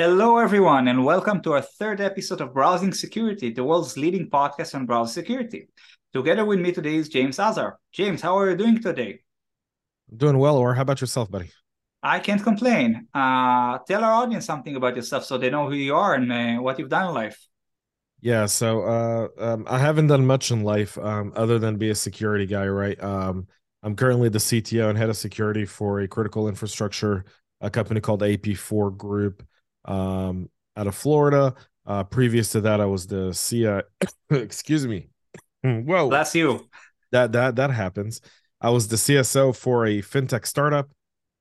Hello, everyone, and welcome to our third episode of Browsing Security, the world's leading podcast on browser security. Together with me today is James Azar. James, how are you doing today? Doing well, or how about yourself, buddy? I can't complain. Uh, tell our audience something about yourself so they know who you are and uh, what you've done in life. Yeah, so uh, um, I haven't done much in life um, other than be a security guy, right? Um, I'm currently the CTO and head of security for a critical infrastructure, a company called AP4 Group um, out of Florida. Uh, previous to that, I was the CIA. excuse me. Whoa, that's you. That that that happens. I was the CSO for a fintech startup,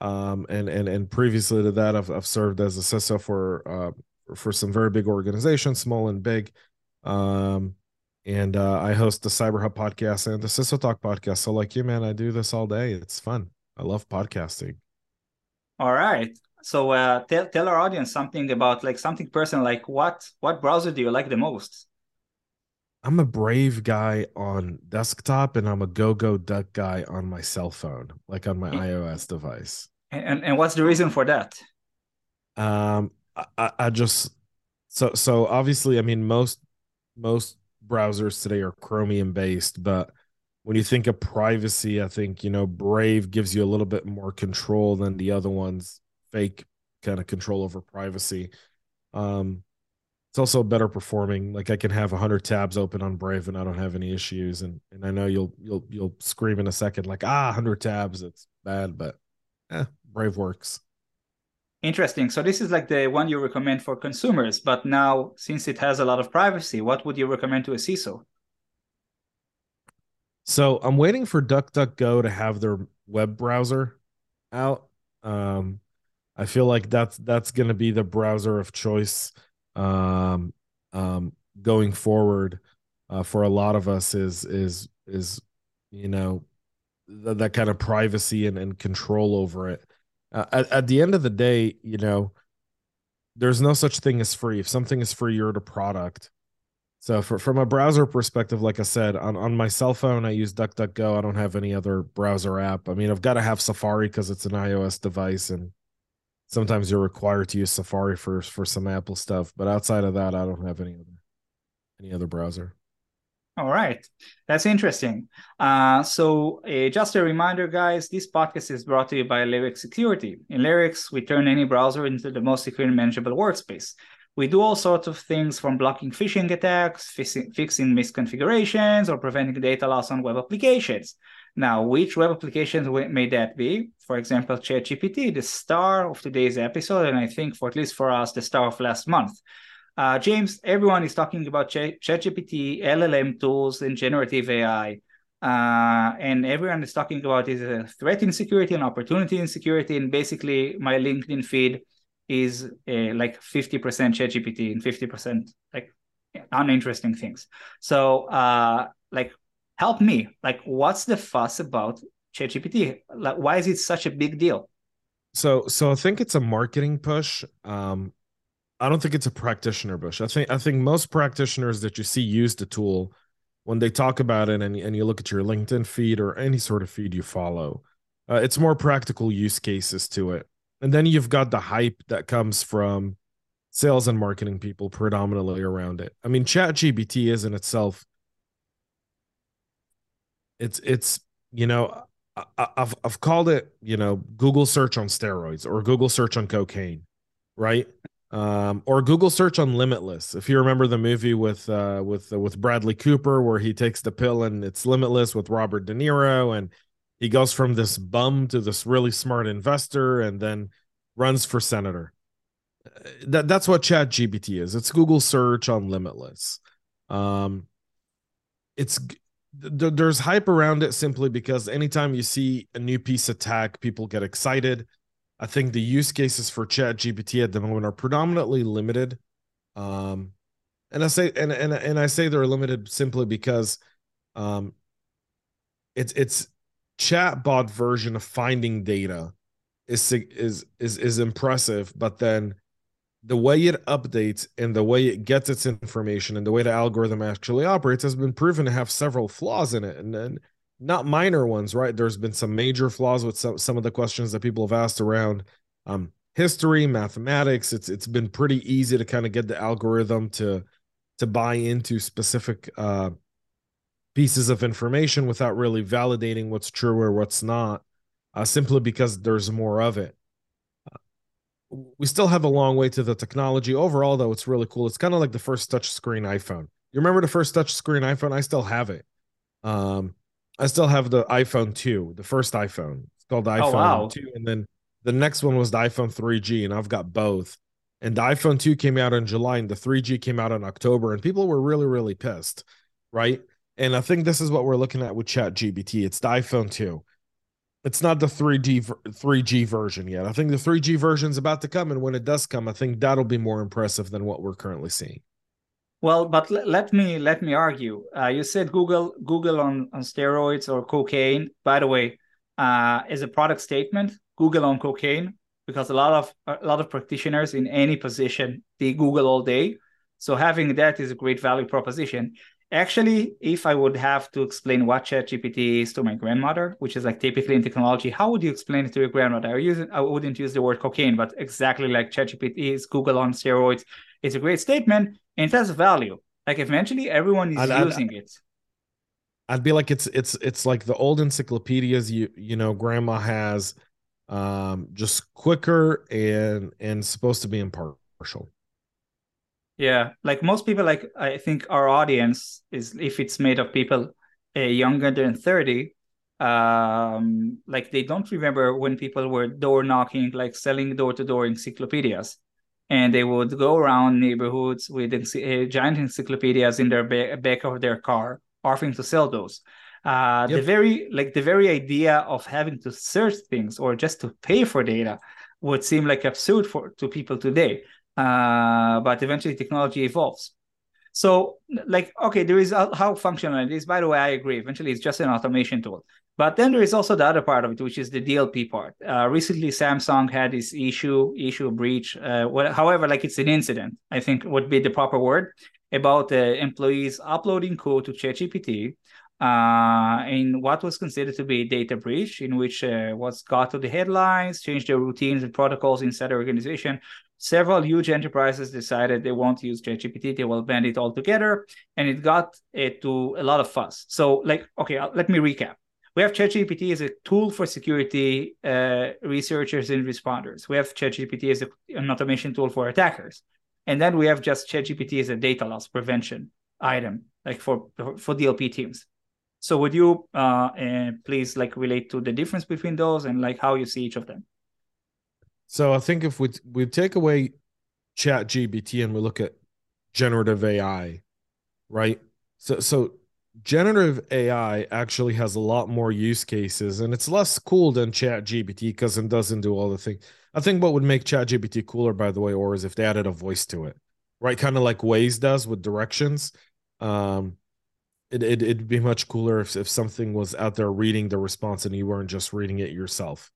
um, and and and previously to that, I've, I've served as a CISO for uh, for some very big organizations, small and big. Um, and uh, I host the Cyber Hub podcast and the CISO Talk podcast. So, like you, man, I do this all day. It's fun. I love podcasting. All right. So uh, tell tell our audience something about like something personal, like what what browser do you like the most? I'm a Brave guy on desktop, and I'm a Go Go Duck guy on my cell phone, like on my yeah. iOS device. And and what's the reason for that? Um, I, I just so so obviously, I mean most most browsers today are Chromium based, but when you think of privacy, I think you know Brave gives you a little bit more control than the other ones fake kind of control over privacy. Um, it's also better performing. Like I can have 100 tabs open on Brave and I don't have any issues. And and I know you'll you'll you'll scream in a second like ah 100 tabs it's bad, but eh, Brave works. Interesting. So this is like the one you recommend for consumers, but now since it has a lot of privacy, what would you recommend to a CISO? So I'm waiting for DuckDuckGo to have their web browser out. Um, I feel like that's that's going to be the browser of choice um, um, going forward uh, for a lot of us. Is is is you know th- that kind of privacy and, and control over it. Uh, at, at the end of the day, you know, there's no such thing as free. If something is free, you're the product. So for, from a browser perspective, like I said, on, on my cell phone, I use DuckDuckGo. I don't have any other browser app. I mean, I've got to have Safari because it's an iOS device and sometimes you're required to use Safari for for some Apple stuff, but outside of that, I don't have any other any other browser. All right, that's interesting. Uh, so, uh, just a reminder, guys, this podcast is brought to you by LayerX Security. In LayerX, we turn any browser into the most secure and manageable workspace. We do all sorts of things from blocking phishing attacks, fixing, fixing misconfigurations, or preventing data loss on web applications. Now, which web applications may that be? For example, ChatGPT, the star of today's episode, and I think for at least for us, the star of last month. Uh, James, everyone is talking about Ch- ChatGPT, LLM tools, and generative AI. Uh, and everyone is talking about is a threat in security and opportunity in security. And basically, my LinkedIn feed is uh, like 50% ChatGPT and 50% like uninteresting things. So, uh, like, help me. Like, what's the fuss about ChatGPT? Like, why is it such a big deal? So, so I think it's a marketing push. Um, I don't think it's a practitioner push. I think I think most practitioners that you see use the tool when they talk about it, and and you look at your LinkedIn feed or any sort of feed you follow, uh, it's more practical use cases to it. And then you've got the hype that comes from sales and marketing people predominantly around it. I mean, ChatGPT is in itself it's it's you know I, have I've called it you know Google search on steroids or Google search on cocaine, right? Um, or Google search on Limitless. If you remember the movie with uh, with uh, with Bradley Cooper where he takes the pill and it's Limitless with Robert De Niro and he goes from this bum to this really smart investor and then runs for senator. Uh, that that's what Chat GPT is. It's Google search on Limitless. Um, it's there's hype around it simply because anytime you see a new piece of tech, people get excited. I think the use cases for Chat GPT at the moment are predominantly limited. Um, and I say and and and I say they're limited simply because um, it's it's chatbot version of finding data is is is is impressive, but then the way it updates and the way it gets its information and the way the algorithm actually operates has been proven to have several flaws in it and then not minor ones right there's been some major flaws with some, some of the questions that people have asked around um, history, mathematics. It's it's been pretty easy to kind of get the algorithm to to buy into specific uh, pieces of information without really validating what's true or what's not, uh, simply because there's more of it. We still have a long way to the technology. Overall, though, it's really cool. It's kind of like the first touch screen iPhone. You remember the first touch screen iPhone? I still have it. Um, I still have the iPhone 2, the first iPhone. It's called the oh, iPhone oh, wow. 2. And then the next one was the iPhone 3G, and I've got both. And the iPhone 2 came out in July, and the 3G came out in October, and people were really, really pissed, right? And I think this is what we're looking at with ChatGPT It's the iPhone 2. It's not the 3D 3G version yet. I think the 3G version is about to come, and when it does come, I think that'll be more impressive than what we're currently seeing. Well, but l- let me let me argue. Uh, you said Google Google on on steroids or cocaine. By the way, uh, is a product statement. Google on cocaine because a lot of a lot of practitioners in any position they Google all day. So having that is a great value proposition. Actually, if I would have to explain what ChatGPT is to my grandmother, which is like typically in technology, how would you explain it to your grandmother? I, use I wouldn't use the word cocaine, but exactly like ChatGPT is Google on steroids. It's a great statement and it has value. Like eventually everyone is I'd, using I'd, it. I'd be like it's it's it's like the old encyclopedias you you know grandma has um just quicker and and supposed to be impartial yeah like most people like i think our audience is if it's made of people uh, younger than 30 um like they don't remember when people were door knocking like selling door to door encyclopedias. And they would go around neighborhoods with uh, giant encyclopedias in their ba- back of their car offering to sell those. Uh, yep. the very like the very idea of having to search things or just to pay for data would seem like absurd for to people today uh, but eventually technology evolves. So like okay there is how functional it is. By the way i agree. Eventually it's just an automation tool. But then there is also the other part of it which is the dlp part. Uh, recently samsung had this issue issue breach uh, what, however like it's an incident i think would be the proper word about uh, employees uploading code to ChatGPT uh, in what was considered to be a data breach, in which uh, was got to the headlines, changed their routines and protocols inside the organization. Several huge enterprises decided they won't use ChatGPT; they will ban it altogether, and it got it to a lot of fuss. So, like, okay, uh, let me recap. We have ChatGPT as a tool for security uh, researchers and responders. We have ChatGPT as a, an automation tool for attackers, and then we have just ChatGPT as a data loss prevention item, like for for DLP teams. So would you uh, uh, please like relate to the difference between those and like how you see each of them? So I think if we we take away Chat GPT and we look at generative AI, right? So so generative AI actually has a lot more use cases and it's less cool than Chat GPT because it doesn't do all the things. I think what would make Chat GPT cooler, by the way, or is if they added a voice to it, right? Kind of like Waze does with directions. Um, it, it it'd be much cooler if, if something was out there reading the response and you weren't just reading it yourself.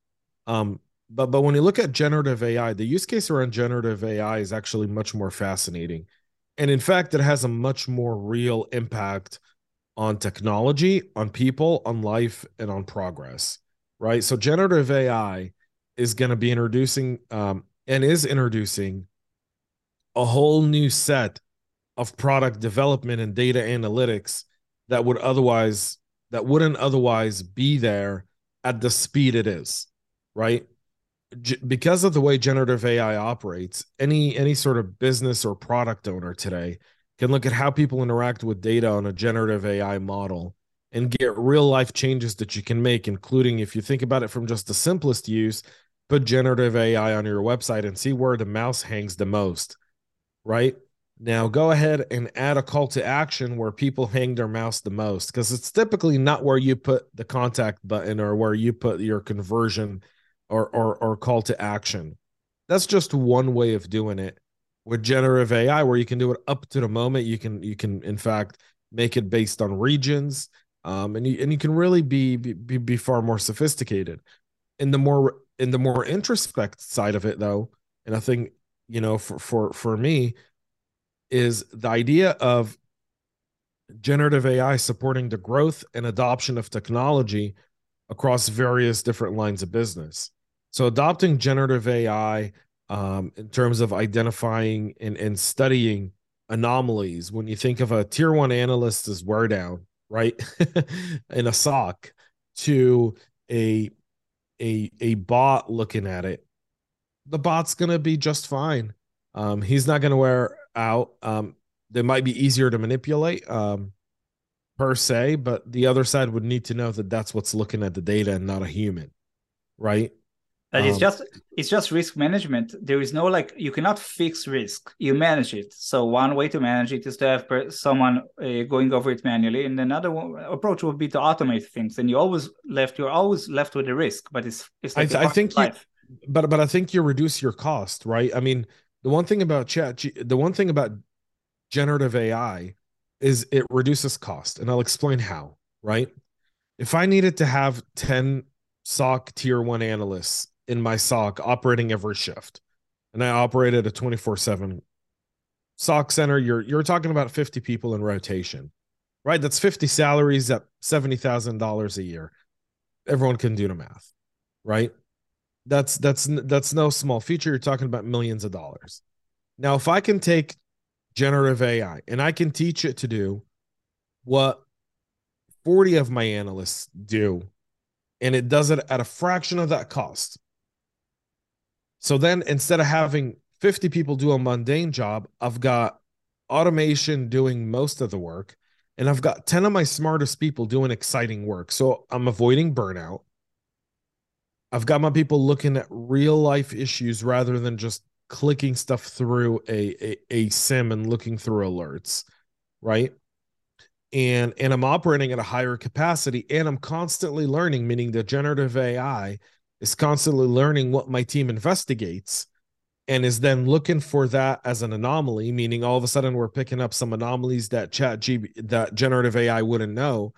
Um but but when you look at generative ai the use case around generative ai is actually much more fascinating. And in fact it has a much more real impact on technology on people on life and on progress right? So generative ai is going to be introducing um, and is introducing a whole new set of product development and data analytics that would otherwise that wouldn't otherwise be there at the speed it is right? G- because of the way generative ai operates any any sort of business or product owner today can look at how people interact with data on a generative ai model and get real life changes that you can make including if you think about it from just the simplest use put generative ai on your website and see where the mouse hangs the most right now go ahead and add a call to action where people hang their mouse the most because it's typically not where you put the contact button or where you put your conversion or, or or call to action. That's just one way of doing it with generative AI where you can do it up to the moment. You can you can in fact make it based on regions. Um, and you and you can really be, be be far more sophisticated. In the more in the more introspect side of it though, and I think you know for for for me, is the idea of generative AI supporting the growth and adoption of technology across various different lines of business. So, adopting generative AI um, in terms of identifying and, and studying anomalies. When you think of a tier one analyst as wear down, right, in a SOC to a a a bot looking at it, the bot's gonna be just fine. Um, he's not gonna wear out. Um, they might be easier to manipulate. Um, per se, but the other side would need to know that that's what's looking at the data and not a human, right? That um, it's just it's just risk management. There is no like you cannot fix risk. You manage it. So one way to manage it is to have per- someone uh, going over it manually, and another one, approach would be to automate things. And you always left you're always left with the risk. But it's it's like I, I think you, but but I think you reduce your cost, right? I mean, the one thing about chat, the one thing about generative AI is it reduces cost. And I'll explain how, right? If I needed to have 10 SOC tier one analysts in my SOC operating every shift, and I operated a 24 7 SOC center, you're you're talking about 50 people in rotation, right? That's 50 salaries at $70,000 a year. Everyone can do the math, right? That's that's that's no small feature. You're talking about millions of dollars. Now, if I can take generative AI, and I can teach it to do what 40 of my analysts do, and it does it at a fraction of that cost. So then instead of having 50 people do a mundane job, I've got automation doing most of the work, and I've got 10 of my smartest people doing exciting work. So I'm avoiding burnout. I've got my people looking at real life issues rather than just clicking stuff through a, a, a SIEM and looking through alerts right? And and i'm operating at a higher capacity and i'm constantly learning meaning the generative ai is constantly learning what my team investigates and is then looking for that as an anomaly meaning all of a sudden we're picking up some anomalies that chat G, that generative ai wouldn't know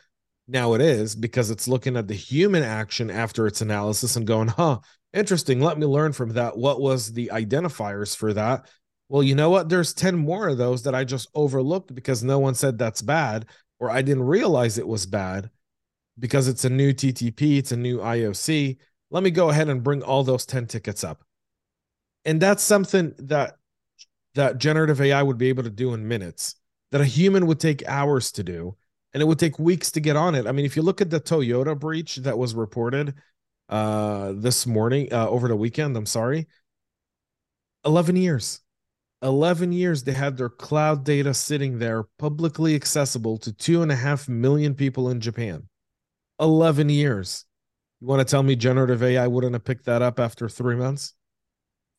now it is because it's looking at the human action after its analysis and going huh Interesting. Let me learn from that. What was the identifiers for that? Well, you know what? There's 10 more of those that I just overlooked because no one said that's bad, or I didn't realize it was bad because it's a new TTP, it's a new IOC. Let me go ahead and bring all those 10 tickets up. And that's something that that generative AI would be able to do in minutes, that a human would take hours to do, and it would take weeks to get on it. I mean, if you look at the Toyota breach that was reported, uh this morning uh over the weekend i'm sorry 11 years. 11 years they had their cloud data sitting there publicly accessible to two and a half million people in japan. 11 years. You want to tell me generative ai wouldn't have picked that up after three months?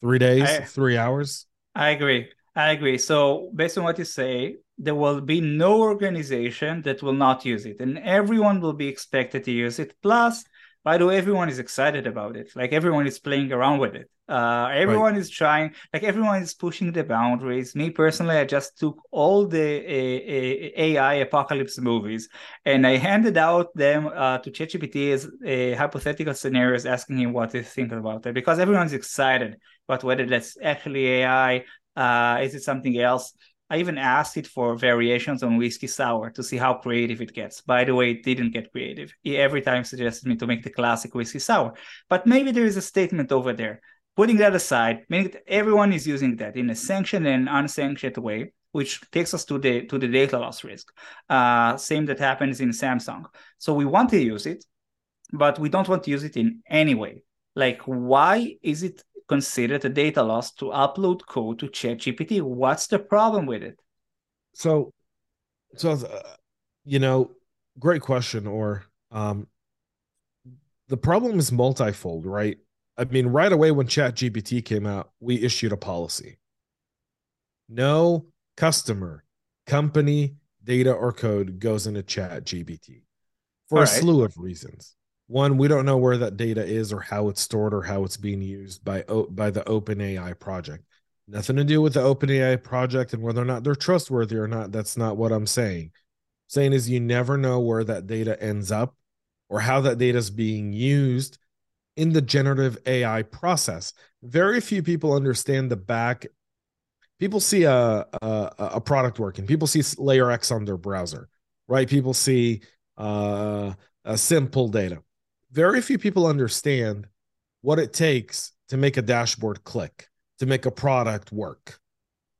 Three days? I, three hours? I agree i agree. So based on what you say there will be no organization that will not use it and everyone will be expected to use it. Plus by the way everyone is excited about it. Like everyone is playing around with it. Uh, everyone right. is trying like everyone is pushing the boundaries. Me personally i just took all the uh, ai apocalypse movies and i handed out them uh, to ChatGPT as uh, hypothetical scenarios asking him what he think about it because everyone's excited about whether that's actually ai uh, is it something else I even asked it for variations on whiskey sour to see how creative it gets. By the way, it didn't get creative. It every time suggested me to make the classic whiskey sour. But maybe there is a statement over there. Putting that aside, meaning that everyone is using that in a sanctioned and unsanctioned way, which takes us to the to the data loss risk. Uh, same that happens in Samsung. So we want to use it, but we don't want to use it in any way. Like, why is it considered a data loss to upload code to ChatGPT. What's the problem with it? So, so uh, you know, great question. Or um, the problem is multifold, right? I mean, right away when ChatGPT came out, we issued a policy. No customer, company, data, or code goes into ChatGPT for All a right. slew of reasons one we don't know where that data is or how it's stored or how it's being used by by the OpenAI project. Nothing to do with the OpenAI project and whether or not they're trustworthy or not. That's not what I'm saying. I'm saying is you never know where that data ends up or how that data is being used in the generative AI process. Very few people understand the back. People see a, a, a product working. People see LayerX on their browser, right? People see uh, a simple data very few people understand what it takes to make a dashboard click. to make a product work.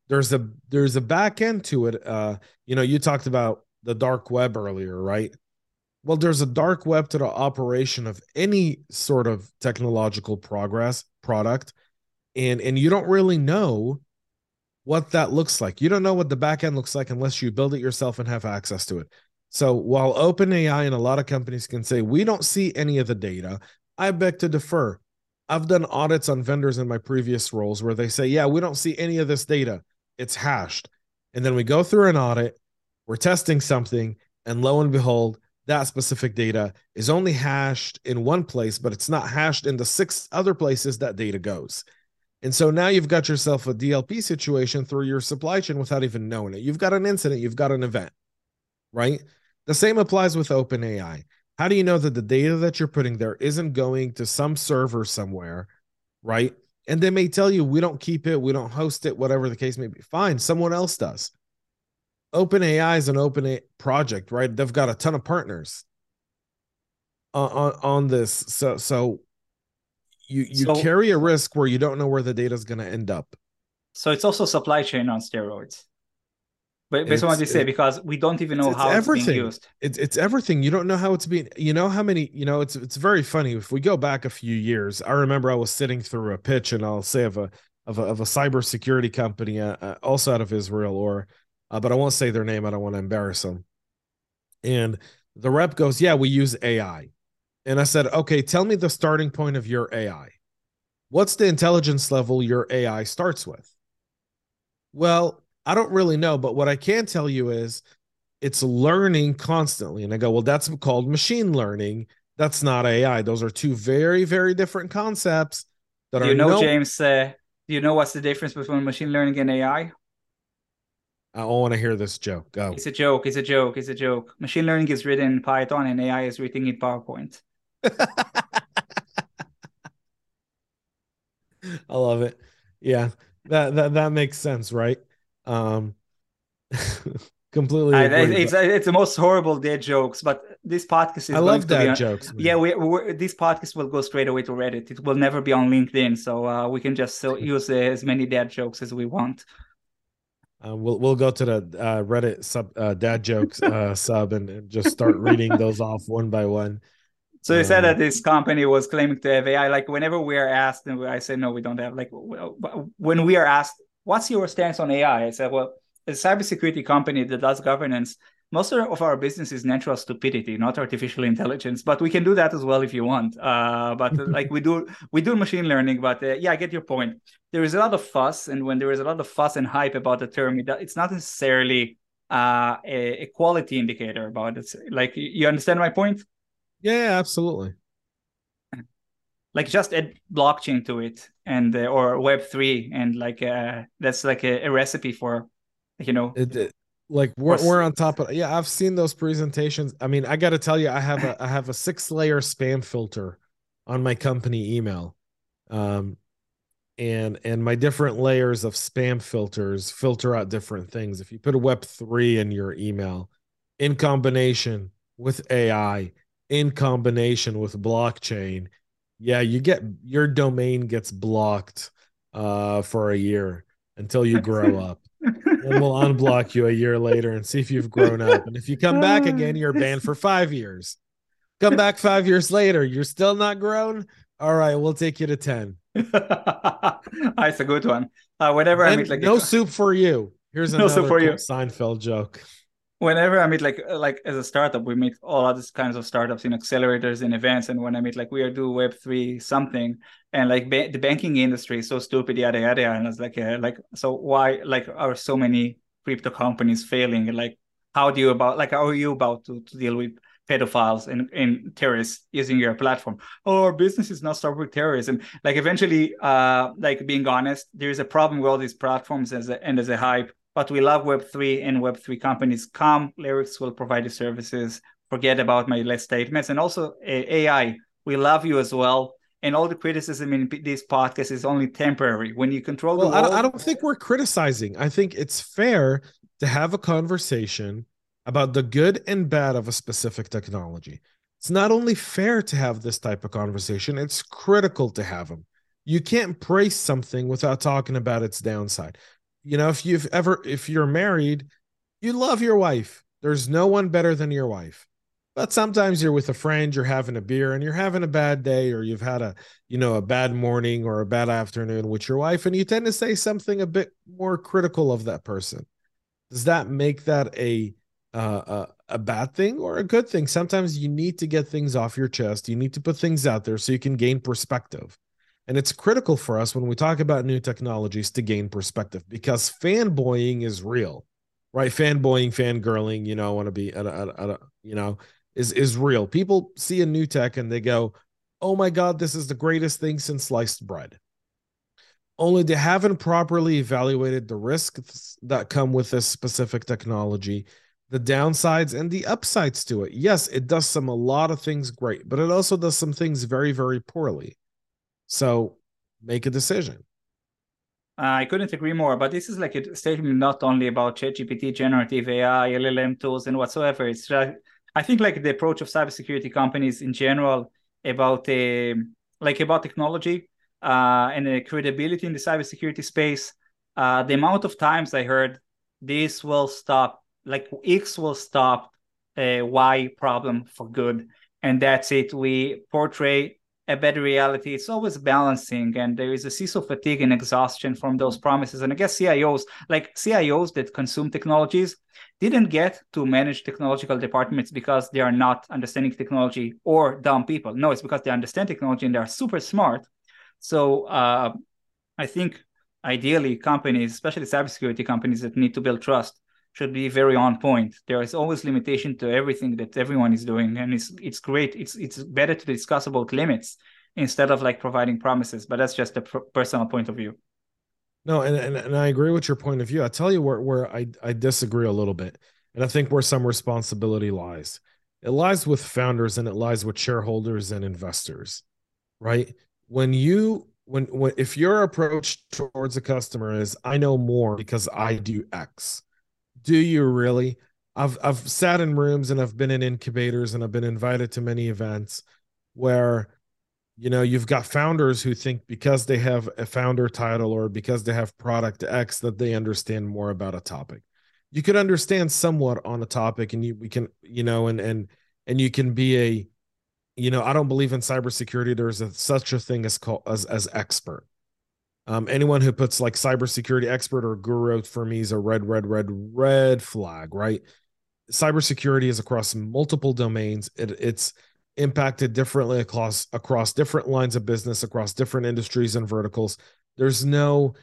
There's a there's a back end to it. Uh, you know, you talked about the dark web earlier, right? Well, there's a dark web to the operation of any sort of technological progress product, and and you don't really know what that looks like. You don't know what the back end looks like unless you build it yourself and have access to it. So while OpenAI and a lot of companies can say we don't see any of the data, I beg to defer. I've done audits on vendors in my previous roles where they say, yeah, we don't see any of this data. It's hashed. And then we go through an audit, we're testing something, and lo and behold, that specific data is only hashed in one place, but it's not hashed in the six other places that data goes. And so now you've got yourself a DLP situation through your supply chain without even knowing it. You've got an incident, you've got an event, right? The same applies with OpenAI. How do you know that the data that you're putting there isn't going to some server somewhere, right? And they may tell you, we don't keep it, we don't host it, whatever the case may be. Fine, someone else does. OpenAI is an open project, right? They've got a ton of partners on, on, on this. So, so you you so, carry a risk where you don't know where the data is going to end up. So it's also supply chain on steroids. But based on what you say, because we don't even know it's, how it's, everything. being used. It's it's everything. You don't know how it's being. You know how many. You know it's it's very funny. If we go back a few years, I remember I was sitting through a pitch, and I'll say of a of a of a cybersecurity company, uh, uh, also out of Israel, or uh, but I won't say their name. I don't want to embarrass them. And the rep goes, "Yeah, we use AI." And I said, "Okay, tell me the starting point of your AI. What's the intelligence level your AI starts with?" Well, I don't really know, but what I can tell you is it's learning constantly. And I go, well, that's called machine learning. That's not AI. Those are two very, very different concepts. That do you know, no- James? Uh, do you know what's the difference between machine learning and AI? I want to hear this joke. Go. It's a joke. It's a joke. It's a joke. Machine learning is written in Python and AI is written in PowerPoint. I love it. Yeah, that that that makes sense, right? Um, completely. I, it's it's the most horrible dead jokes, but this podcast is. I love dead jokes. Man. Yeah, we we this podcast will go straight away to Reddit. It will never be on LinkedIn, so uh, we can just so use uh, as many dad jokes as we want. Uh, we'll we'll go to the uh, Reddit sub uh, dad jokes uh, sub and, and, just start reading those off one by one. So you said that this company was claiming to have AI. Like whenever we are asked, and I say no, we don't have. Like when we are asked what's your stance on AI? I said, well, as a cybersecurity company that does governance, most of our business is natural stupidity, not artificial intelligence. But we can do that as well if you want. Uh, but like we do, we do machine learning. But uh, yeah, I get your point. There is a lot of fuss, and when there is a lot of fuss and hype about the term, it's not necessarily uh, a, a quality indicator about it. Like you understand my point? Yeah, absolutely like just add blockchain to it and uh, or web 3 and like uh, that's like a, a recipe for you know. It, it, like we're, we're on top of yeah i've seen those presentations. I mean i gotta tell you i have a i have a six layer spam filter on my company email. Um and and my different layers of spam filters filter out different things. If you put a web 3 in your email in combination with ai in combination with blockchain yeah, you get your domain gets blocked uh, for a year until you grow up. and we'll unblock you a year later and see if you've grown up. And if you come back again, you're banned for five years. Come back five years later, you're still not grown. All right, we'll take you to 10. That's a good one. Uh, whenever and I meet like no a... soup for you. Here's no soup for you. Seinfeld joke whenever I meet like like as a startup, we meet all other kinds of startups in accelerators and events. And when I meet like we are do Web three something, and like ba- the banking industry is so stupid, yada yada. And it's like uh, like so why like are so many crypto companies failing? Like how do you about like how are you about to, to deal with pedophiles and, and terrorists using your platform? Oh, our business is not start with terrorism. Like eventually, uh, like being honest, there is a problem with all these platforms as a, and as a hype but we love Web3 and Web3 companies. Come, LayerX will provide the services. Forget about my last statements. And also eh, AI, we love you as well. And all the criticism in this podcast is only temporary. When you control well, the world, I don't think we're criticizing. I think it's fair to have a conversation about the good and bad of a specific technology. It's not only fair to have this type of conversation, it's critical to have them you can't praise something without talking about its downside. You know, if you've ever, if you're married, you love your wife. There's no one better than your wife. But sometimes you're with a friend, you're having a beer and you're having a bad day, or you've had a, you know, a bad morning or a bad afternoon with your wife, and you tend to say something a bit more critical of that person. Does that make that a uh, a, a bad thing or a good thing? Sometimes you need to get things off your chest. You need to put things out there so you can gain perspective. And it's critical for us when we talk about new technologies to gain perspective because fanboying is real, right? Fanboying, fangirling, you know, I want to be, at a, at a, you know, is is real. People see a new tech and they go, "Oh my god, this is the greatest thing since sliced bread." Only they haven't properly evaluated the risks that come with this specific technology, the downsides and the upsides to it. Yes, it does some a lot of things great, but it also does some things very very poorly. So make a decision. I couldn't agree more, but this is like a statement not only about ChatGPT, generative AI, LLM tools, and whatsoever. It's just, I think like the approach of cybersecurity companies in general about uh, like about technology uh, and the credibility in the cybersecurity space. Uh, the amount of times I heard this will stop, like X will stop a Y problem for good, and that's it. We portray a better reality. It's always balancing, and there is a CISO fatigue and exhaustion from those promises. And I guess CIOs, like CIOs that consume technologies, didn't get to manage technological departments because they are not understanding technology or dumb people. No, it's because they understand technology and they are super smart. So uh, I think ideally companies, especially cybersecurity companies that need to build trust, should be very on point. There is always limitation to everything that everyone is doing, and it's it's great. It's it's better to discuss about limits instead of like providing promises. But that's just a personal point of view. No, and, and and I agree with your point of view. I tell you where where I I disagree a little bit, and I think where some responsibility lies. It lies with founders and it lies with shareholders and investors, right? When you when when if your approach towards a customer is I know more because I do X, do you really? I've I've sat in rooms and I've been in incubators and I've been invited to many events where you know you've got founders who think because they have a founder title or because they have product X that they understand more about a topic. You could understand somewhat on a topic and you we can you know and and and you can be a you know I don't believe in cybersecurity there's a, such a thing as called as as expert um, anyone who puts like cybersecurity expert or guru for me is a red, red, red, red flag, right? Cybersecurity is across multiple domains. It, it's impacted differently across across different lines of business, across different industries and verticals. There's no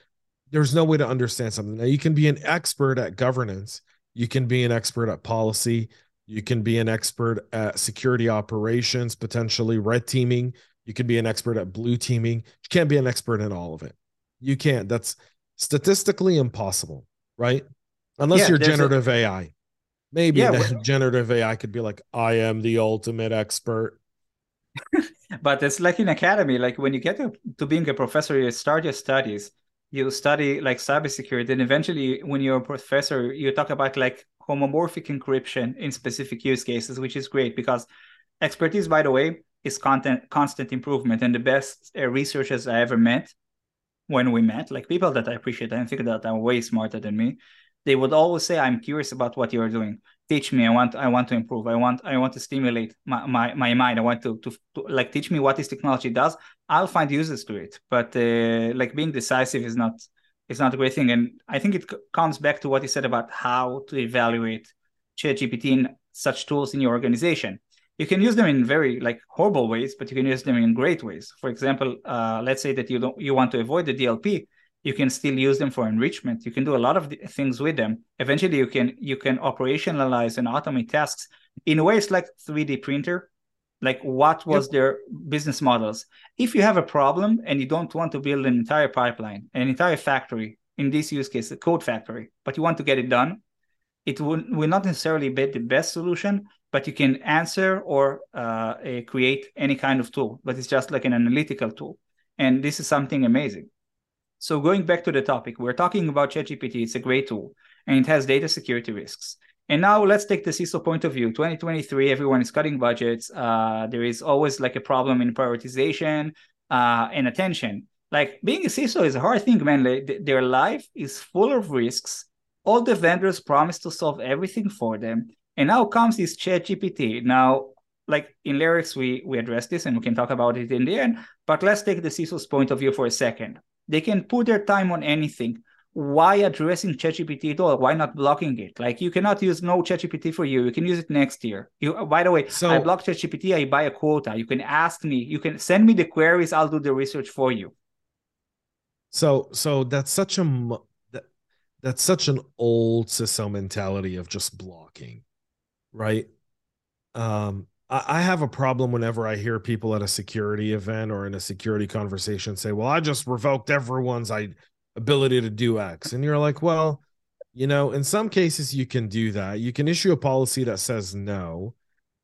there's no way to understand something. Now you can be an expert at governance, you can be an expert at policy, you can be an expert at security operations, potentially red teaming, you can be an expert at blue teaming. You can't be an expert in all of it. You can't. That's statistically impossible, right? Unless yeah, you're generative a... AI. Maybe yeah, generative AI could be like, I am the ultimate expert. but it's like in academy, like when you get to, to being a professor, you start your studies, you study like cybersecurity, and eventually when you're a professor, you talk about like homomorphic encryption in specific use cases, which is great because expertise, by the way, is content constant improvement. And the best uh, researchers I ever met when we met, like people that I appreciate and think that are way smarter than me, they would always say, "I'm curious about what you're doing. Teach me. I want. I want to improve. I want. I want to stimulate my my, my mind. I want to, to, to like teach me what this technology does. I'll find uses to it. But uh, like being decisive is not is not a great thing. And I think it comes back to what you said about how to evaluate ChatGPT in such tools in your organization you can use them in very like horrible ways, but you can use them in great ways. For example, uh, let's say that you don't you want to avoid the DLP, you can still use them for enrichment. You can do a lot of things with them. Eventually, you can you can operationalize and automate tasks in ways like 3D printer. Like what was yep. their business models? If you have a problem and you don't want to build an entire pipeline, an entire factory, in this use case, a code factory, but you want to get it done, it will, will not necessarily be the best solution, but you can answer or uh, create any kind of tool, but it's just like an analytical tool. And this is something amazing. So going back to the topic, we're talking about ChatGPT. It's a great tool and it has data security risks. And now let's take the CISO point of view. 2023, everyone is cutting budgets. Uh, there is always like a problem in prioritization uh, and attention. Like being a CISO is a hard thing, man. Like, their life is full of risks. All the vendors promise to solve everything for them. And now comes this chat GPT. Now, like in LayerX, we, we address this and we can talk about it in the end. But let's take the CISO's point of view for a second. They can put their time on anything why addressing ChatGPT at all? Why not blocking it? Like you cannot use no ChatGPT for you. You can use it next year. You by the way, so, I block ChatGPT, I buy a quota. You can ask me, you can send me the queries, I'll do the research for you. So so that's such a that, that's such an old CISO mentality of just blocking, right? Um I, I have a problem whenever I hear people at a security event or in a security conversation say, "Well, I just revoked everyone's I ability to do X. And you're like, well, you know, in some cases you can do that. You can issue a policy that says no.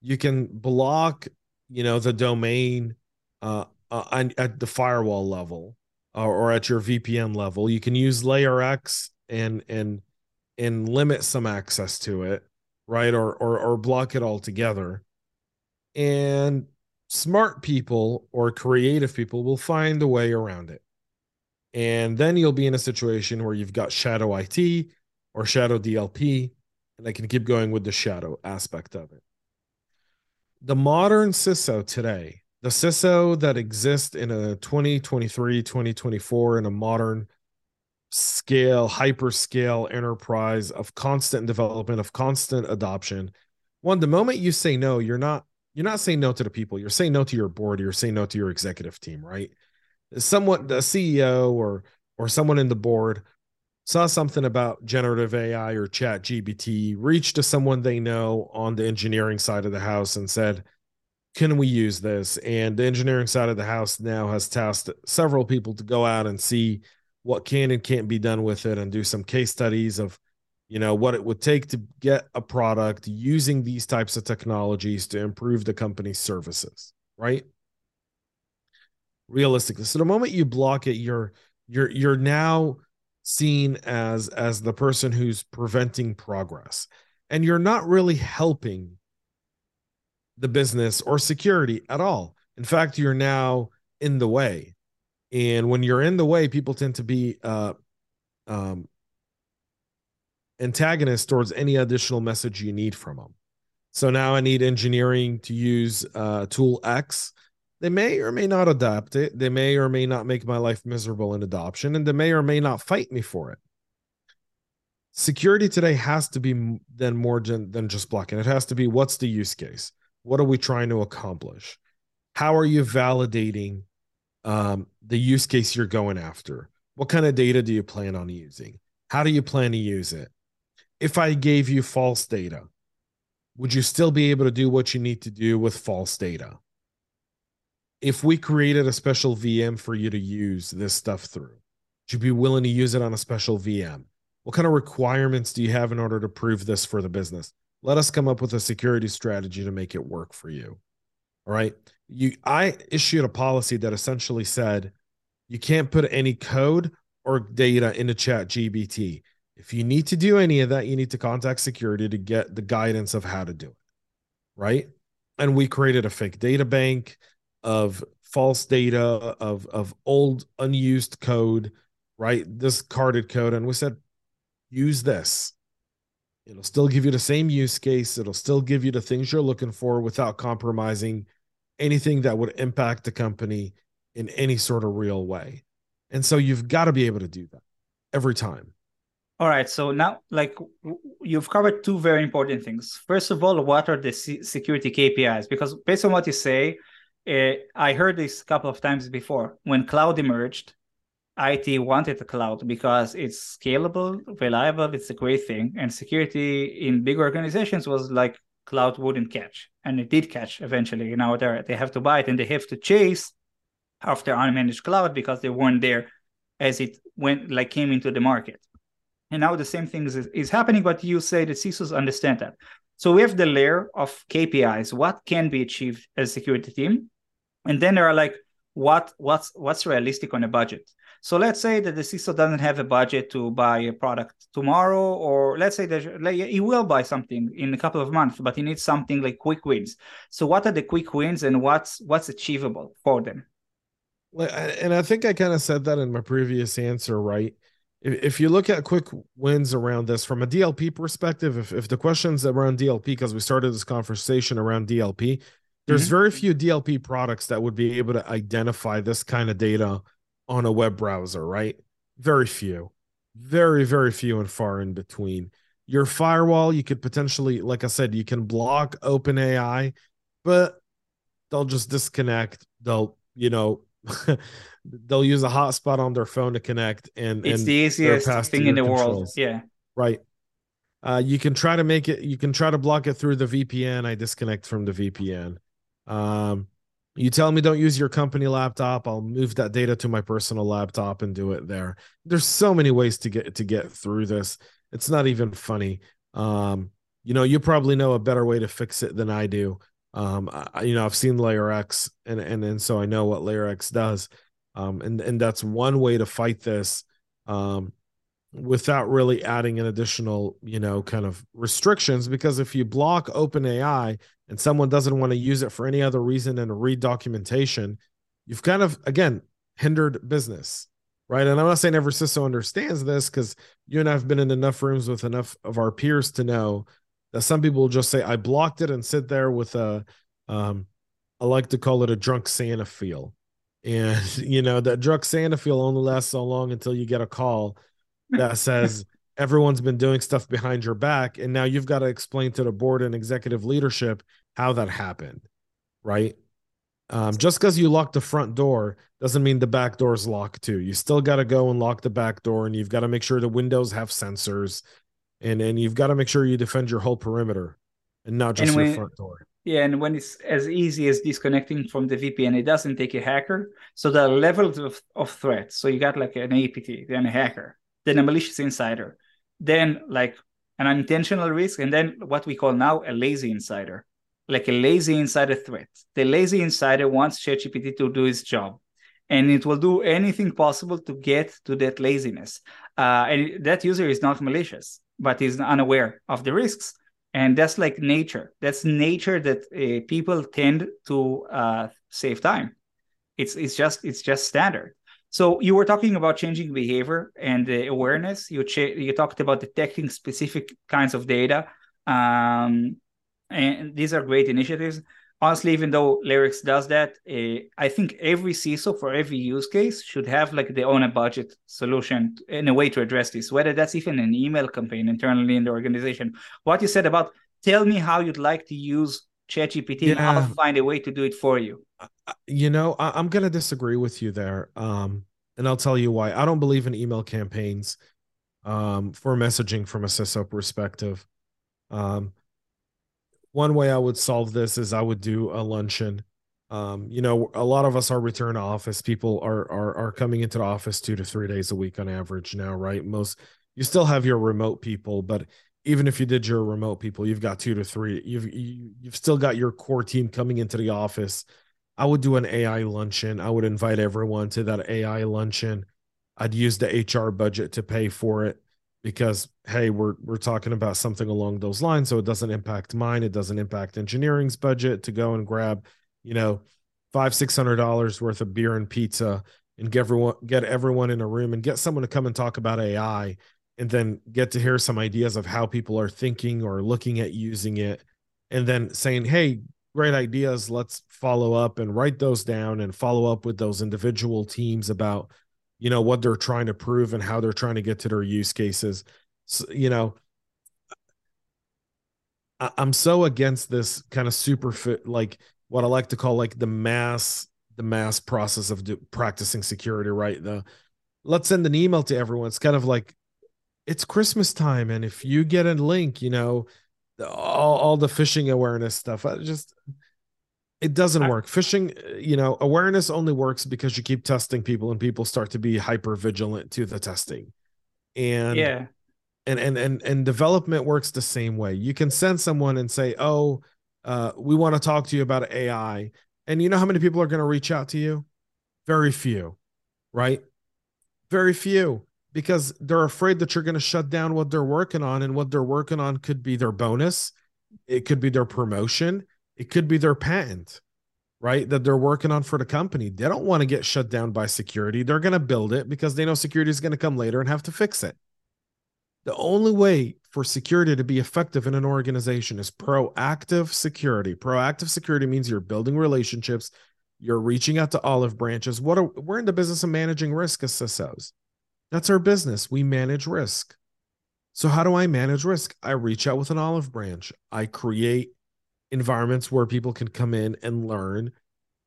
You can block, you know, the domain uh, uh at the firewall level or, or at your VPN level. You can use LayerX and and and limit some access to it, right? Or or or block it altogether. And smart people or creative people will find a way around it. And then you'll be in a situation where you've got shadow IT or shadow DLP, and I can keep going with the shadow aspect of it. The modern CISO today, the CISO that exists in a 2023, 2024, in a modern scale, hyperscale enterprise of constant development, of constant adoption. One, the moment you say no, you're not you're not saying no to the people, you're saying no to your board, you're saying no to your executive team, right? someone the CEO or or someone in the board saw something about generative AI or ChatGPT, reached to someone they know on the engineering side of the house and said, Can we use this? And the engineering side of the house now has tasked several people to go out and see what can and can't be done with it and do some case studies of you know what it would take to get a product using these types of technologies to improve the company's services right realistically. So the moment you block it, you're you're you're now seen as as the person who's preventing progress. And you're not really helping the business or security at all. In fact, you're now in the way. And when you're in the way, people tend to be uh um antagonists towards any additional message you need from them. So now I need engineering to use uh, tool X they may or may not adopt it. They may or may not make my life miserable in adoption, and they may or may not fight me for it. Security today has to be then more than just blocking. It has to be what's the use case? What are we trying to accomplish? How are you validating um, the use case you're going after? What kind of data do you plan on using? How do you plan to use it? If I gave you false data, would you still be able to do what you need to do with false data? if we created a special VM for you to use this stuff through, would you be willing to use it on a special VM? What kind of requirements do you have in order to prove this for the business? Let us come up with a security strategy to make it work for you. Right. You I issued a policy that essentially said you can't put any code or data into ChatGPT. If you need to do any of that, you need to contact security to get the guidance of how to do it. Right. And we created a fake data bank of false data of of old unused code right discarded code and we said use this it'll still give you the same use case it'll still give you the things you're looking for without compromising anything that would impact the company in any sort of real way. And so you've got to be able to do that every time. All right. So now like you've covered two very important things. First of all what are the security kpis because based on what you say uh, I heard this a couple of times before. When cloud emerged, IT wanted the cloud because it's scalable, reliable, it's a great thing. And security in big organizations was like cloud wouldn't catch. And it did catch eventually. You know, they have to buy it and they have to chase after unmanaged cloud because they weren't there as it went like came into the market. And now the same thing is, is happening, but you say that CISOs understand that. So we have the layer of KPIs, what can be achieved as a security team, and then there are like what what's what's realistic on a budget so let's say that the CISO doesn't have a budget to buy a product tomorrow, or let's say that like, he will buy something in a couple of months, but he needs something like quick wins. So what are the quick wins and what's what's achievable for them? and I think I kind of said that in my previous answer, right? If, if you look at quick wins around this from a DLP perspective, if, if the questions around DLP, because we started this conversation around DLP, there's mm-hmm. very few DLP products that would be able to identify this kind of data on a web browser, right? Very few, very, very few and far in between. Your firewall, you could potentially, like I said, you can block OpenAI, but they'll just disconnect. They'll, you know, they'll use a hotspot on their phone to connect and it's and the easiest thing in the controls. world yeah right uh, you can try to make it you can try to block it through the vpn i disconnect from the vpn um, you tell me don't use your company laptop i'll move that data to my personal laptop and do it there. There's so many ways to get to get through this. It's not even funny. Um, you know you probably know a better way to fix it than i do. Um, I, you know, I've seen LayerX, and and and so I know what LayerX does, um, and and that's one way to fight this, um, without really adding an additional, you know, kind of restrictions. Because if you block OpenAI and someone doesn't want to use it for any other reason than read documentation, you've kind of again hindered business right? And I'm not saying every CISO understands this because you and I have been in enough rooms with enough of our peers to know that some people will just say I blocked it and sit there with a um I like to call it a drunk Santa feel. And you know, that drunk Santa feel only lasts so long until you get a call that says everyone's been doing stuff behind your back and now you've got to explain to the board and executive leadership how that happened. Right? Um, just because you lock the front door doesn't mean the back door is locked too. You still got to go and lock the back door, and you've got to make sure the windows have sensors and and you've got to make sure you defend your whole perimeter and not just and when, your front door. Yeah, and when it's as easy as disconnecting from the VPN, it doesn't take a hacker. So the levels of, of threat. So you got like an APT, then a hacker, then a malicious insider, then like an unintentional risk, and then what we call now a lazy insider, like a lazy insider threat. The lazy insider wants ChatGPT to do its job and it will do anything possible to get to that laziness. Uh, and that user is not malicious but is unaware of the risks and that's like nature that's nature that uh, people tend to uh, save time it's it's just it's just standard so you were talking about changing behavior and uh, awareness you ch- you talked about detecting specific kinds of data um, and these are great initiatives honestly, even though LayerX does that, uh, I think every CISO for every use case should have like their own a budget solution in a way to address this, whether that's even an email campaign internally in the organization. What you said about tell me how you'd like to use ChatGPT yeah. and I'll find a way to do it for you. You know, I- am going to disagree with you there. Um, and I'll tell you why. I don't believe in email campaigns um, for messaging from a CISO perspective. Um, one way I would solve this is I would do a luncheon. Um, you know, a lot of us are return to office. People are are are coming into the office two to three days a week on average now, right? Most you still have your remote people, but even if you did your remote people, you've got two to three. You've you, you've still got your core team coming into the office. I would do an AI luncheon. I would invite everyone to that AI luncheon. I'd use the HR budget to pay for it because hey we're we're talking about something along those lines so it doesn't impact mine it doesn't impact engineering's budget to go and grab you know five six hundred dollars worth of beer and pizza and get everyone get everyone in a room and get someone to come and talk about ai and then get to hear some ideas of how people are thinking or looking at using it and then saying hey great ideas let's follow up and write those down and follow up with those individual teams about you know what they're trying to prove and how they're trying to get to their use cases. So, you know i'm so against this kind of super fit like what i like to call like the mass the mass process of do, practicing security right? The let's send an email to everyone. It's kind of like it's christmas time and if you get a link you know all, all the phishing awareness stuff I just it doesn't work. Phishing, you know, awareness only works because you keep testing people and people start to be hyper vigilant to the testing. And yeah. And and and and development works the same way. You can send someone and say, "Oh, uh, we want to talk to you about AI." And you know how many people are going to reach out to you? Very few, right? Very few because they're afraid that you're going to shut down what they're working on and what they're working on could be their bonus. It could be their promotion it could be their patent. right? That they're working on for the company. They don't want to get shut down by security. They're going to build it because they know security is going to come later and have to fix it. The only way for security to be effective in an organization is proactive security. Proactive security means you're building relationships, you're reaching out to olive branches. What are we're in the business of managing risk as CISOs. That's our business. We manage risk. So how do I manage risk? I reach out with an olive branch. I create environments where people can come in and learn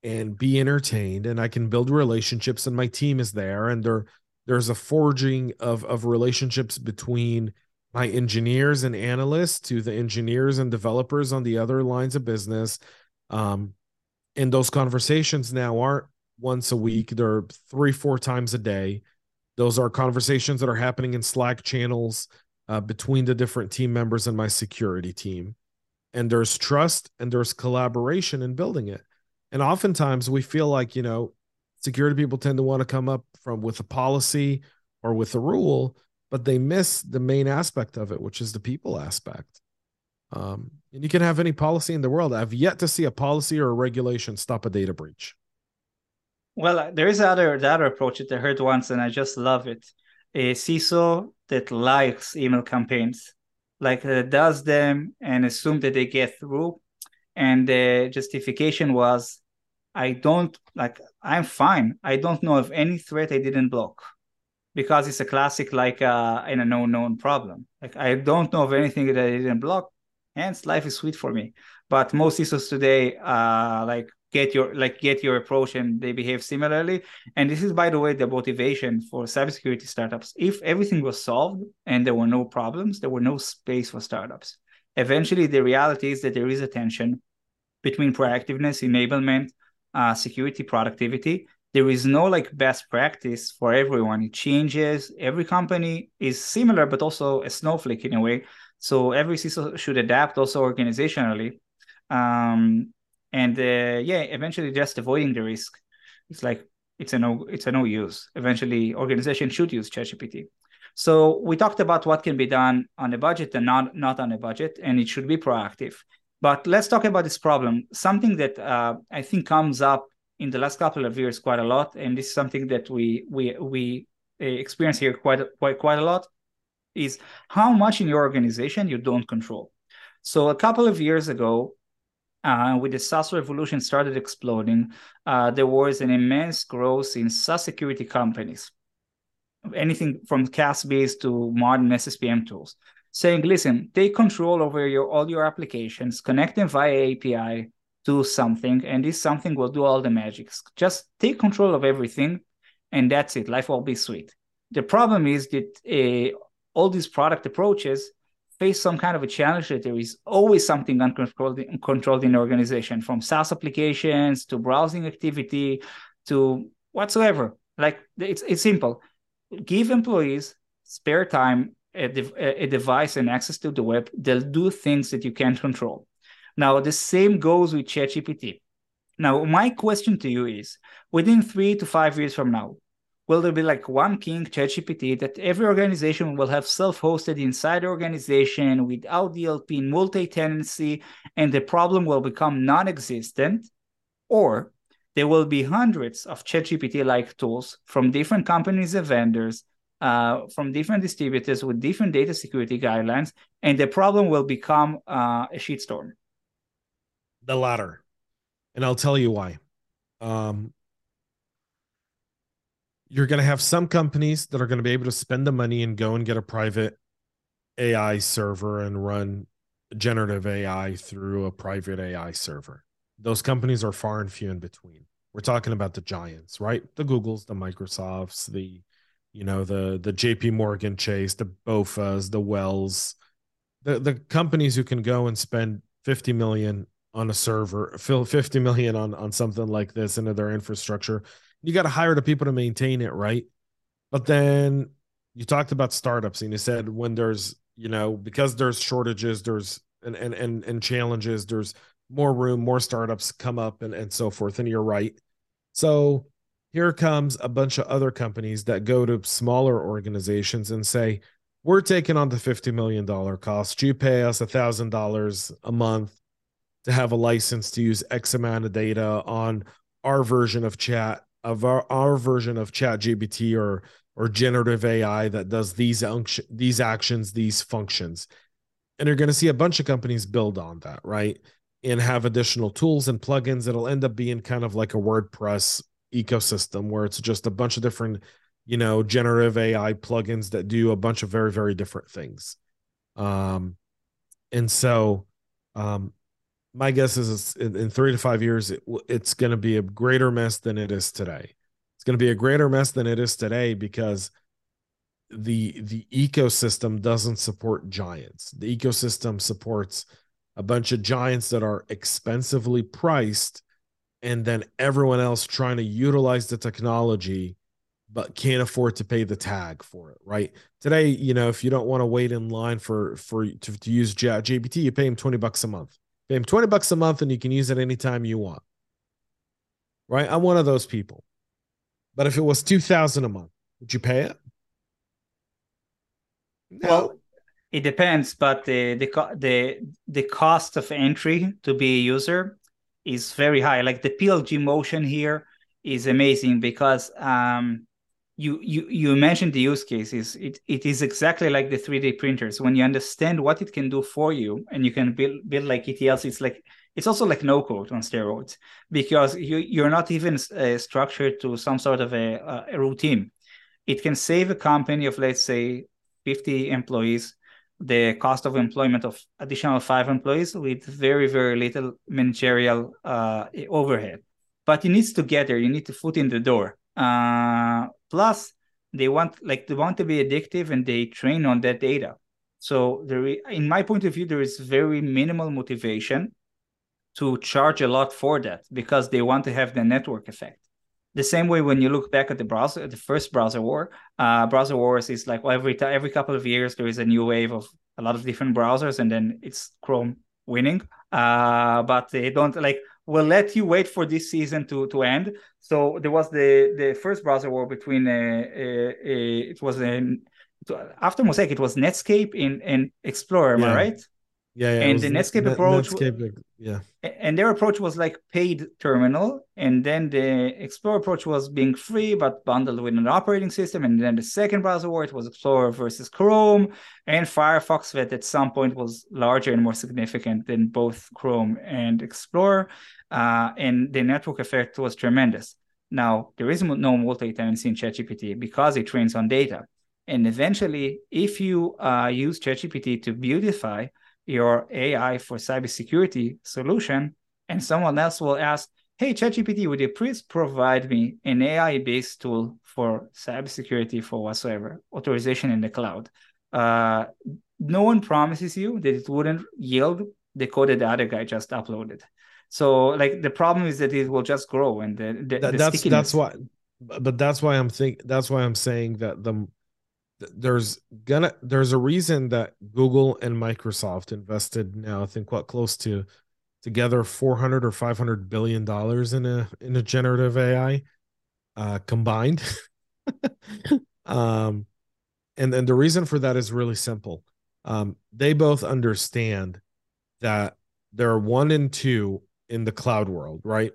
and be entertained and I can build relationships and my team is there and they're there's a forging of of relationships between my engineers and analysts to the engineers and developers on the other lines of business um, and those conversations now aren't once a week they're three four times a day those are conversations that are happening in slack channels uh, between the different team members and my security team. And there's trust and there's collaboration in building it. And oftentimes we feel like you know security people tend to want to come up from with a policy or with a rule but they miss the main aspect of it which is the people aspect. Um, and you can have any policy in the world. I've yet to see a policy or a regulation stop a data breach well there is other the other approach that i heard once and i just love it a ciso that likes email campaigns like uh, does them and assume that they get through and the justification was I don't like I'm fine. I don't know of any threat I didn't block because it's a classic like uh in a known known problem. Like I don't know of anything that I didn't block. Hence life is sweet for me. But most CISOs today uh like get your like get your approach and they behave similarly. And this is by the way the motivation for cybersecurity startups. If everything was solved and there were no problems, there were no space for startups. Eventually the reality is that there is a tension between proactiveness, enablement, uh, security productivity there is no like best practice for everyone it changes every company is similar but also a snowflake in a way so every CISO should adapt also organizationally um, and uh, yeah eventually just avoiding the risk it's like it's a no it's a no use eventually organization should use ChatGPT so we talked about what can be done on a budget and not not on a budget and it should be proactive but let's talk about this problem. Something that uh, I think comes up in the last couple of years quite a lot, and this is something that we we we uh, experience here quite quite quite a lot, is how much in your organization you don't control. So a couple of years ago, uh, with the SaaS revolution started exploding, uh, there was an immense growth in SaaS security companies, anything from CASBs to modern SSPM tools saying, listen, take control over your all your applications, connect them via API to something, and this something will do all the magics. Just take control of everything, and that's it. Life will be sweet. The problem is that uh, all these product approaches face some kind of a challenge that there is always something uncontrolled, in the organization, from SaaS applications to browsing activity to whatsoever. Like it's it's simple. Give employees spare time a, a device and access to the web, they'll do things that you can't control. Now, the same goes with ChatGPT. Now, my question to you is within three to five years from now, will there be like one king ChatGPT that every organization will have self hosted inside the organization without DLP, multi tenancy, and the problem will become non existent? Or there will be hundreds of ChatGPT like tools from different companies and vendors uh, from different distributors with different data security guidelines, and the problem will become uh, a shitstorm. The latter, and I'll tell you why. Um, you're going to have some companies that are going to be able to spend the money and go and get a private AI server and run generative AI through a private AI server. Those companies are far and few in between. We're talking about the giants, right? The Googles, the Microsofts, the you know the the JP Morgan Chase, the BofAs, the Wells, the the companies who can go and spend 50 million on a server, fill 50 million on on something like this into their infrastructure. You got to hire the people to maintain it, right? But then you talked about startups and you said when there's, you know, because there's shortages, there's and and and, and challenges, there's more room, more startups come up and, and so forth. And you're right. So here comes a bunch of other companies that go to smaller organizations and say, we're taking on the $50 million cost. You pay us $1,000 a month to have a license to use X amount of data on our version of chat of our, our version of chat gpt or or generative ai that does these unction, these actions these functions. And you're going to see a bunch of companies build on that right? And have additional tools and plugins it'll end up being kind of like a wordpress ecosystem where it's just a bunch of different you know generative ai plugins that do a bunch of very very different things. Um and so um my guess is in, in three to five years, it, it's going to be a greater mess than it is today. It's going to be a greater mess than it is today because the the ecosystem doesn't support giants. The ecosystem supports a bunch of giants that are expensively priced, and then everyone else trying to utilize the technology but can't afford to pay the tag for it right today you know if you don't want to wait in line for for to, to use gpt you pay him 20 bucks a month Pay him 20 bucks a month and you can use it anytime you want. Right? I'm one of those people. But if it was 2000 a month, would you pay it? No. Well, it depends, but the the the the cost of entry to be a user is very high. Like the PLG motion here is amazing because um, you you you mentioned the use cases it, it is exactly like the 3d printers. When you understand what it can do for you and you can build build like etls it's like it's also like no code on steroids because you you're not even uh, structured to some sort of a, a routine. It can save a company of let's say 50 employees the cost of employment of additional five employees with very very little managerial uh, overhead. But it needs to get there. You need to foot in the door. Uh, plus, they want like they want to be addictive and they train on that data. So there, in my point of view, there is very minimal motivation to charge a lot for that because they want to have the network effect. The same way when you look back at the browser, the first browser war, uh, browser wars is like well, every every couple of years there is a new wave of a lot of different browsers, and then it's Chrome winning. Uh, but they don't like will let you wait for this season to to end. So there was the the first browser war between uh, uh, uh it was in after Mosaic it was Netscape in and Explorer, am yeah. I right? Yeah, yeah. And the Netscape Net, approach, Netscape, yeah. And their approach was like paid terminal, and then the Explorer approach was being free but bundled with an operating system. And then the second browser war it was Explorer versus Chrome, and Firefox that at some point was larger and more significant than both Chrome and Explorer, uh, and the network effect was tremendous. Now there is no multi-tenancy in ChatGPT because it trains on data. And eventually, if you uh, use ChatGPT to beautify your AI for cybersecurity solution, and someone else will ask, "Hey, ChatGPT, would you please provide me an AI-based tool for cybersecurity for whatsoever authorization in the cloud?" Uh, no one promises you that it wouldn't yield the code that the other guy just uploaded. So, like, the problem is that it will just grow, and the, the, that, the that's that's why. But that's why I'm think. That's why I'm saying that the there's gonna there's a reason that Google and Microsoft invested now I think what close to together 400 or 500 billion dollars in a in a generative AI uh combined. Um and and the reason for that is really simple. Um they both understand that there are one and two in the cloud world right?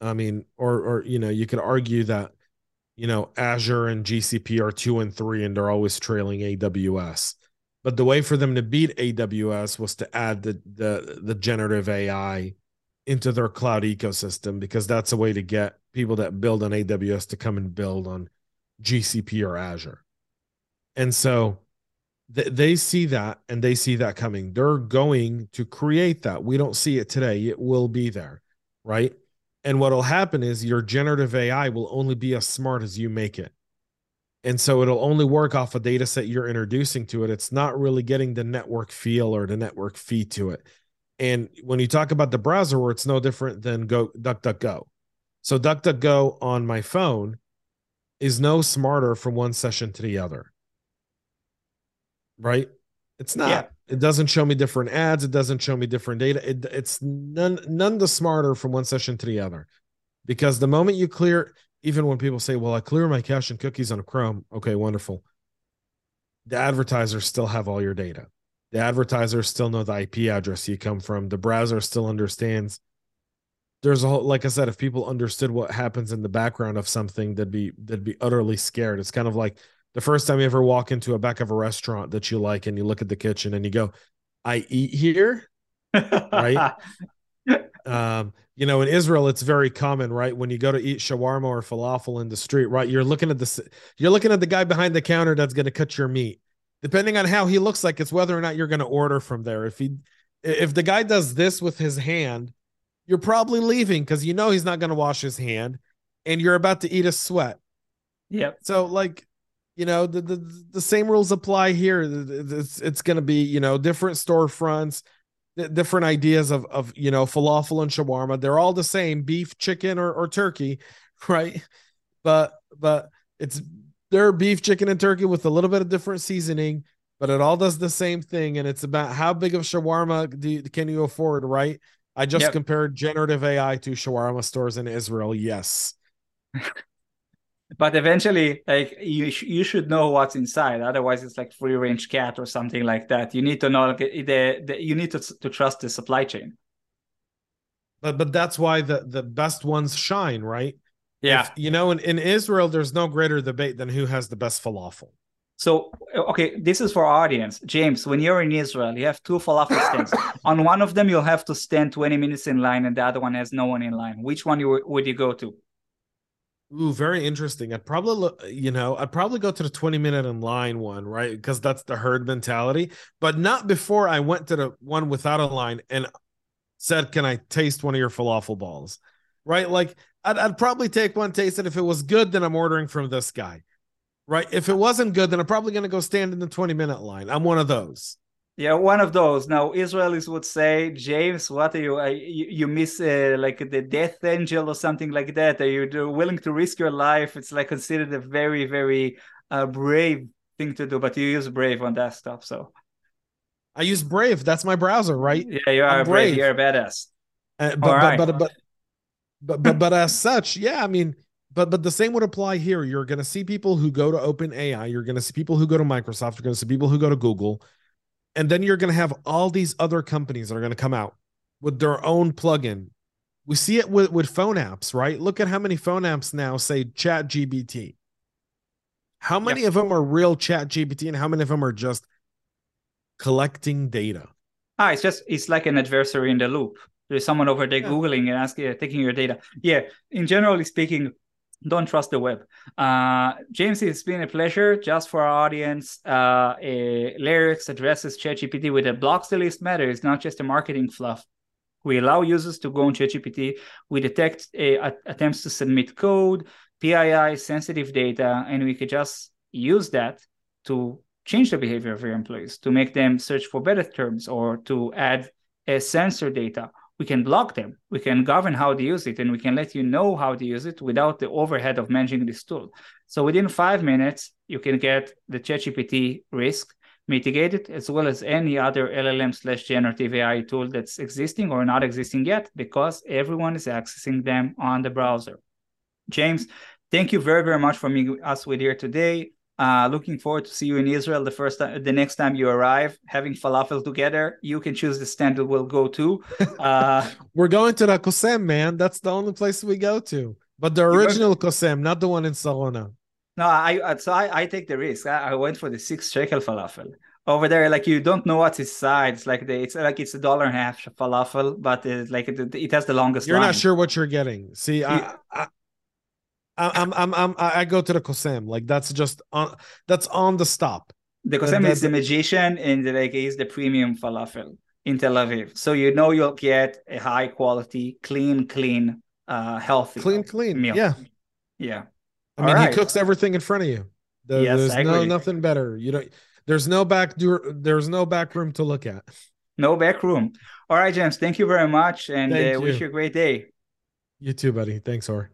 I mean or or you know you could argue that you know, Azure and GCP are two and three, and they're always trailing AWS. But the way for them to beat AWS was to add the the the generative AI into their cloud ecosystem because that's a way to get people that build on AWS to come and build on GCP or Azure. And so th- they see that and they see that coming. They're going to create that. We don't see it today. It will be there, right? And what'll happen is your generative AI will only be as smart as you make it. And so it'll only work off a data set you're introducing to it. It's not really getting the network feel or the network feed to it. And when you talk about the browser where it's no different than Go DuckDuckGo. So DuckDuckGo on my phone is no smarter from one session to the other. Right? It's not. Yeah. It doesn't show me different ads. It doesn't show me different data. It, it's none none the smarter from one session to the other, because the moment you clear, even when people say, "Well, I clear my cache and cookies on Chrome," okay, wonderful. The advertisers still have all your data. The advertisers still know the IP address you come from. The browser still understands. There's a whole, like I said, if people understood what happens in the background of something, they'd be they'd be utterly scared. It's kind of like the first time you ever walk into a back of a restaurant that you like and you look at the kitchen and you go, I eat here. right. um, you know, in Israel, it's very common, right? When you go to eat shawarma or falafel in the street, right? You're looking at the you're looking at the guy behind the counter that's going to cut your meat. Depending on how he looks like, it's whether or not you're going to order from there. If he if the guy does this with his hand, you're probably leaving because you know he's not going to wash his hand, and you're about to eat a sweat. Yep. So like you know the, the the same rules apply here. It's it's going to be you know different storefronts different ideas of of you know falafel and shawarma. They're all the same beef chicken or, or turkey right? But but it's they're beef chicken and turkey with a little bit of different seasoning but it all does the same thing and it's about how big of shawarma do you, can you afford right? I just yep. compared generative ai to shawarma stores in israel. Yes but eventually like you sh- you should know what's inside. Otherwise it's like free range cat or something like that. You need to know like the, the you need to, to trust the supply chain. But but that's why the the best ones shine right? Yeah. If, you know in, in israel there's no greater debate than who has the best falafel. So okay this is for audience. James when you're in israel you have two falafel stands. On one of them you'll have to stand 20 minutes in line and the other one has no one in line. Which one you, would you go to Ooh, very interesting. I'd probably, you know, I'd probably go to the 20 minute in line one, right? Because that's the herd mentality, but not before I went to the one without a line and said, Can I taste one of your falafel balls? Right? Like, I'd, I'd probably take one taste, and if it was good, then I'm ordering from this guy. Right? If it wasn't good, then I'm probably going to go stand in the 20 minute line. I'm one of those. Yeah, one of those. Now, Israelis would say, James, what are you? Uh, you, you, miss uh, like the death angel or something like that? Are you willing to risk your life? It's like considered a very, very uh, brave thing to do, but you use Brave on desktop. So I use Brave. That's my browser, right? Yeah, you are brave. brave. You're a badass. Uh, but, right. but, but, but, but, but, but as such, yeah, I mean, but but the same would apply here. You're going to see people who go to OpenAI. You're going to see people who go to Microsoft. You're going to see people who go to Google and then you're going to have all these other companies that are going to come out with their own plugin. We see it with, with phone apps, right? Look at how many phone apps now say ChatGPT. How many yep. of them are real ChatGPT and how many of them are just collecting data? Ah, it's just it's like an adversary in the loop. There's someone over there yeah. googling and asking, taking your data. Yeah, in generally speaking, don't trust the web. Uh, James, it's been a pleasure. Just for our audience, uh, LayerX addresses ChatGPT with a blocks the list matter. It's not just a marketing fluff. We allow users to go on ChatGPT. We detect uh, attempts to submit code, PII, sensitive data, and we could just use that to change the behavior of your employees, to make them search for better terms, or to add a sensor data we can block them. We can govern how to use it and we can let you know how to use it without the overhead of managing this tool. So within five minutes you can get the ChatGPT risk mitigated as well as any other llm slash generative ai tool that's existing or not existing yet because everyone is accessing them on the browser. James thank you very very much for meeting us with here today uh, looking forward to see you in Israel the first time, the next time you arrive, having falafel together. You can choose the stand that we'll go to. Uh, We're going to the Kosem, man. That's the only place we go to. But the original Kosem, not the one in Sarona. No, I so I, I take the risk. I, I went for the six shekel falafel over there. Like you don't know what's inside. It's like the it's like it's a dollar and a half falafel, but it's like it, it has the longest. You're line. not sure what you're getting. See, I, I I'm I'm I'm I go to the Kosem. Like that's just on that's on the stop. The Kosem is the magician and the, like he's the premium falafel in Tel Aviv. So you know you'll get a high quality, clean, clean, uh healthy clean, clean meal. Yeah. Yeah. I All mean right. he cooks everything in front of you. The, yes, there's no nothing better. You don't there's no back door there's no back room to look at. No back room. All right, James. Thank you very much and uh, wish you a great day. You too, buddy. Thanks, Or.